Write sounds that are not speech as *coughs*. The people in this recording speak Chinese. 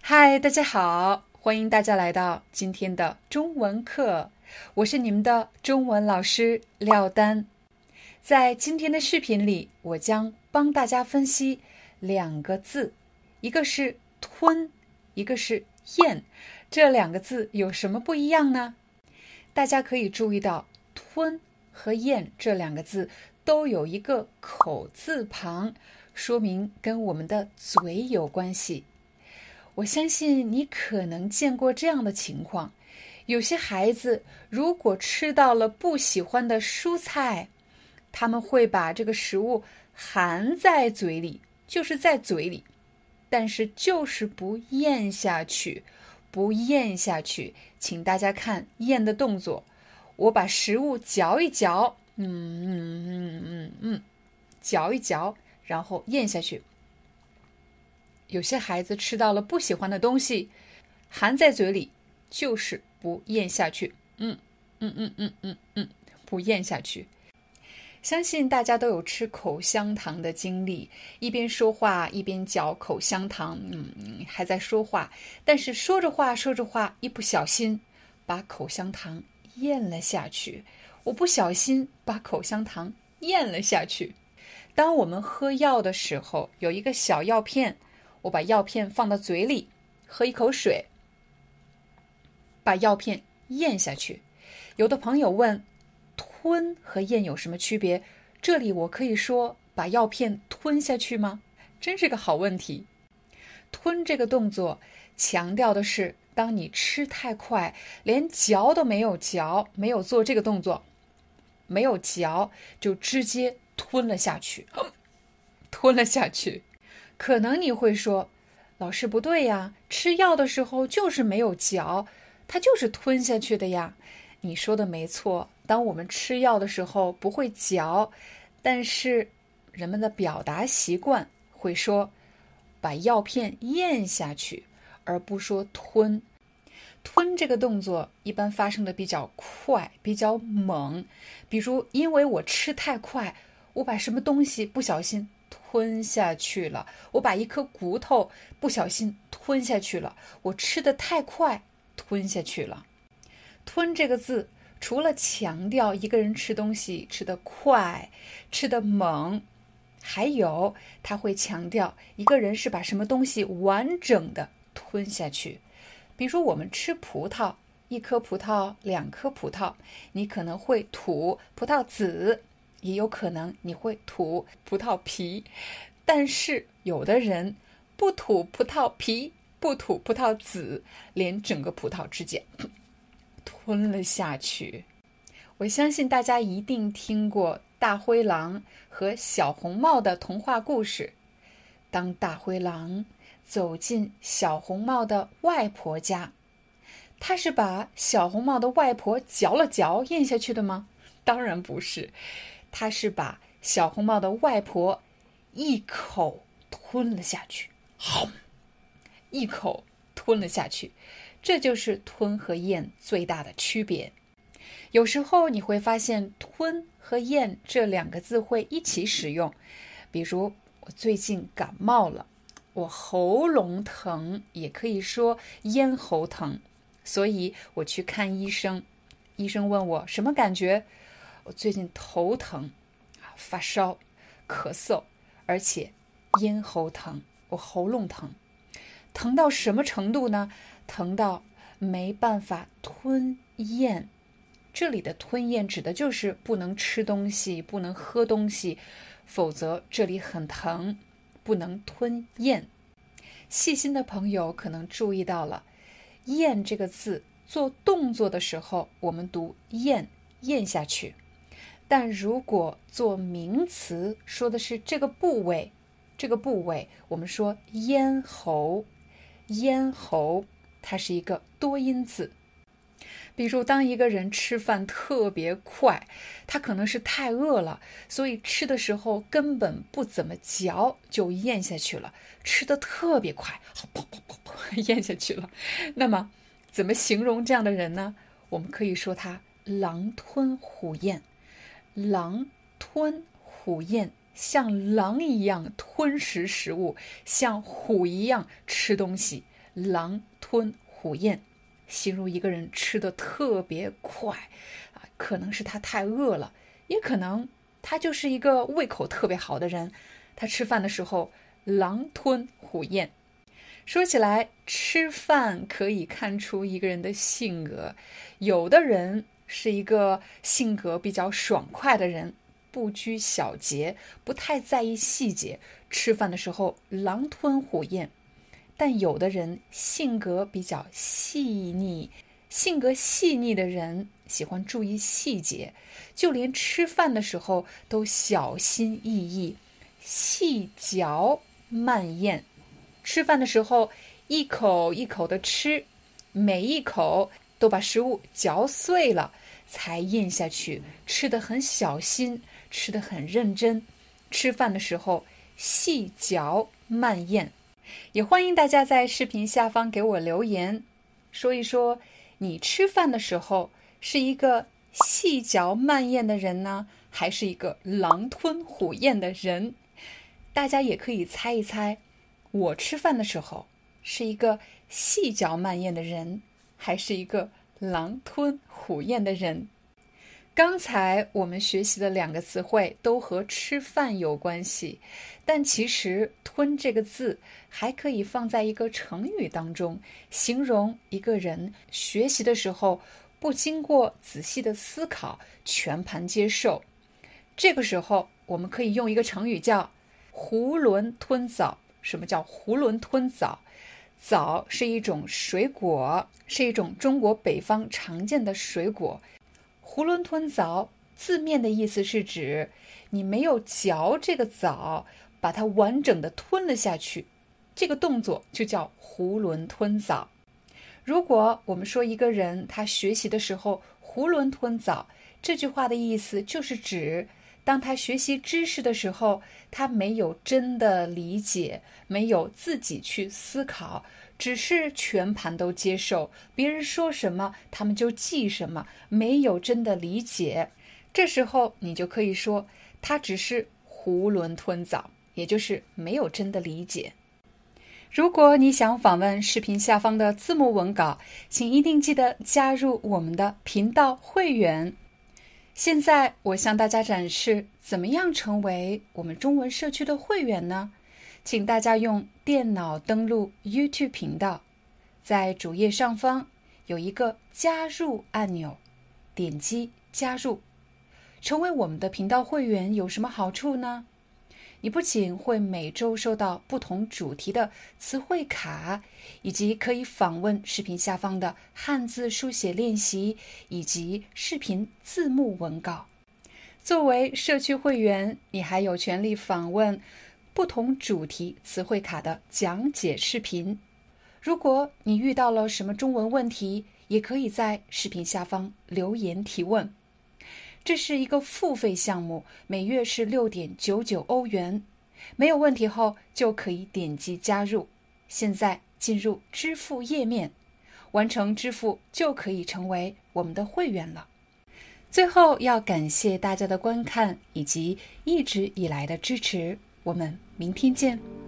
嗨，大家好，欢迎大家来到今天的中文课，我是你们的中文老师廖丹。在今天的视频里，我将帮大家分析两个字，一个是“吞”，一个是“咽”，这两个字有什么不一样呢？大家可以注意到，“吞”和“咽”这两个字都有一个口字旁，说明跟我们的嘴有关系。我相信你可能见过这样的情况：有些孩子如果吃到了不喜欢的蔬菜，他们会把这个食物含在嘴里，就是在嘴里，但是就是不咽下去，不咽下去。请大家看咽的动作，我把食物嚼一嚼，嗯嗯嗯嗯嗯，嚼一嚼，然后咽下去。有些孩子吃到了不喜欢的东西，含在嘴里，就是不咽下去。嗯嗯嗯嗯嗯嗯，不咽下去。相信大家都有吃口香糖的经历，一边说话一边嚼口香糖，嗯，还在说话，但是说着话说着话，一不小心把口香糖咽了下去。我不小心把口香糖咽了下去。当我们喝药的时候，有一个小药片。我把药片放到嘴里，喝一口水，把药片咽下去。有的朋友问，吞和咽有什么区别？这里我可以说把药片吞下去吗？真是个好问题。吞这个动作强调的是，当你吃太快，连嚼都没有嚼，没有做这个动作，没有嚼就直接吞了下去，*gasps* 吞了下去。可能你会说，老师不对呀，吃药的时候就是没有嚼，它就是吞下去的呀。你说的没错，当我们吃药的时候不会嚼，但是人们的表达习惯会说把药片咽下去，而不说吞。吞这个动作一般发生的比较快，比较猛。比如，因为我吃太快，我把什么东西不小心。吞下去了，我把一颗骨头不小心吞下去了。我吃的太快，吞下去了。吞这个字，除了强调一个人吃东西吃得快、吃得猛，还有他会强调一个人是把什么东西完整的吞下去。比如说我们吃葡萄，一颗葡萄、两颗葡萄，你可能会吐葡萄籽。也有可能你会吐葡萄皮，但是有的人不吐葡萄皮，不吐葡萄籽，连整个葡萄直接 *coughs* 吞了下去。我相信大家一定听过大灰狼和小红帽的童话故事。当大灰狼走进小红帽的外婆家，他是把小红帽的外婆嚼了嚼咽下去的吗？当然不是。他是把小红帽的外婆一口吞了下去，好，一口吞了下去，这就是吞和咽最大的区别。有时候你会发现“吞”和“咽”这两个字会一起使用，比如我最近感冒了，我喉咙疼，也可以说咽喉疼，所以我去看医生，医生问我什么感觉。我最近头疼，啊，发烧，咳嗽，而且咽喉疼，我喉咙疼，疼到什么程度呢？疼到没办法吞咽。这里的吞咽指的就是不能吃东西，不能喝东西，否则这里很疼，不能吞咽。细心的朋友可能注意到了，“咽”这个字做动作的时候，我们读“咽”，咽下去。但如果做名词，说的是这个部位，这个部位，我们说咽喉，咽喉，它是一个多音字。比如，当一个人吃饭特别快，他可能是太饿了，所以吃的时候根本不怎么嚼就咽下去了，吃的特别快，砰砰砰砰咽下去了。那么，怎么形容这样的人呢？我们可以说他狼吞虎咽，狼吞虎咽，像狼一样吞食食物，像虎一样吃东西，狼吞虎咽。形容一个人吃的特别快，啊，可能是他太饿了，也可能他就是一个胃口特别好的人。他吃饭的时候狼吞虎咽。说起来，吃饭可以看出一个人的性格。有的人是一个性格比较爽快的人，不拘小节，不太在意细节，吃饭的时候狼吞虎咽。但有的人性格比较细腻，性格细腻的人喜欢注意细节，就连吃饭的时候都小心翼翼，细嚼慢咽。吃饭的时候一口一口的吃，每一口都把食物嚼碎了才咽下去，吃的很小心，吃的很认真。吃饭的时候细嚼慢咽。也欢迎大家在视频下方给我留言，说一说你吃饭的时候是一个细嚼慢咽的人呢，还是一个狼吞虎咽的人？大家也可以猜一猜，我吃饭的时候是一个细嚼慢咽的人，还是一个狼吞虎咽的人？刚才我们学习的两个词汇都和吃饭有关系，但其实“吞”这个字还可以放在一个成语当中，形容一个人学习的时候不经过仔细的思考，全盘接受。这个时候，我们可以用一个成语叫“囫囵吞枣”。什么叫“囫囵吞枣”？枣是一种水果，是一种中国北方常见的水果。囫囵吞枣，字面的意思是指你没有嚼这个枣，把它完整的吞了下去，这个动作就叫囫囵吞枣。如果我们说一个人他学习的时候囫囵吞枣，这句话的意思就是指当他学习知识的时候，他没有真的理解，没有自己去思考。只是全盘都接受，别人说什么他们就记什么，没有真的理解。这时候你就可以说他只是囫囵吞枣，也就是没有真的理解。如果你想访问视频下方的字幕文稿，请一定记得加入我们的频道会员。现在我向大家展示怎么样成为我们中文社区的会员呢？请大家用电脑登录 YouTube 频道，在主页上方有一个加入按钮，点击加入，成为我们的频道会员有什么好处呢？你不仅会每周收到不同主题的词汇卡，以及可以访问视频下方的汉字书写练习以及视频字幕文稿。作为社区会员，你还有权利访问。不同主题词汇卡的讲解视频，如果你遇到了什么中文问题，也可以在视频下方留言提问。这是一个付费项目，每月是六点九九欧元。没有问题后就可以点击加入。现在进入支付页面，完成支付就可以成为我们的会员了。最后要感谢大家的观看以及一直以来的支持。我们明天见。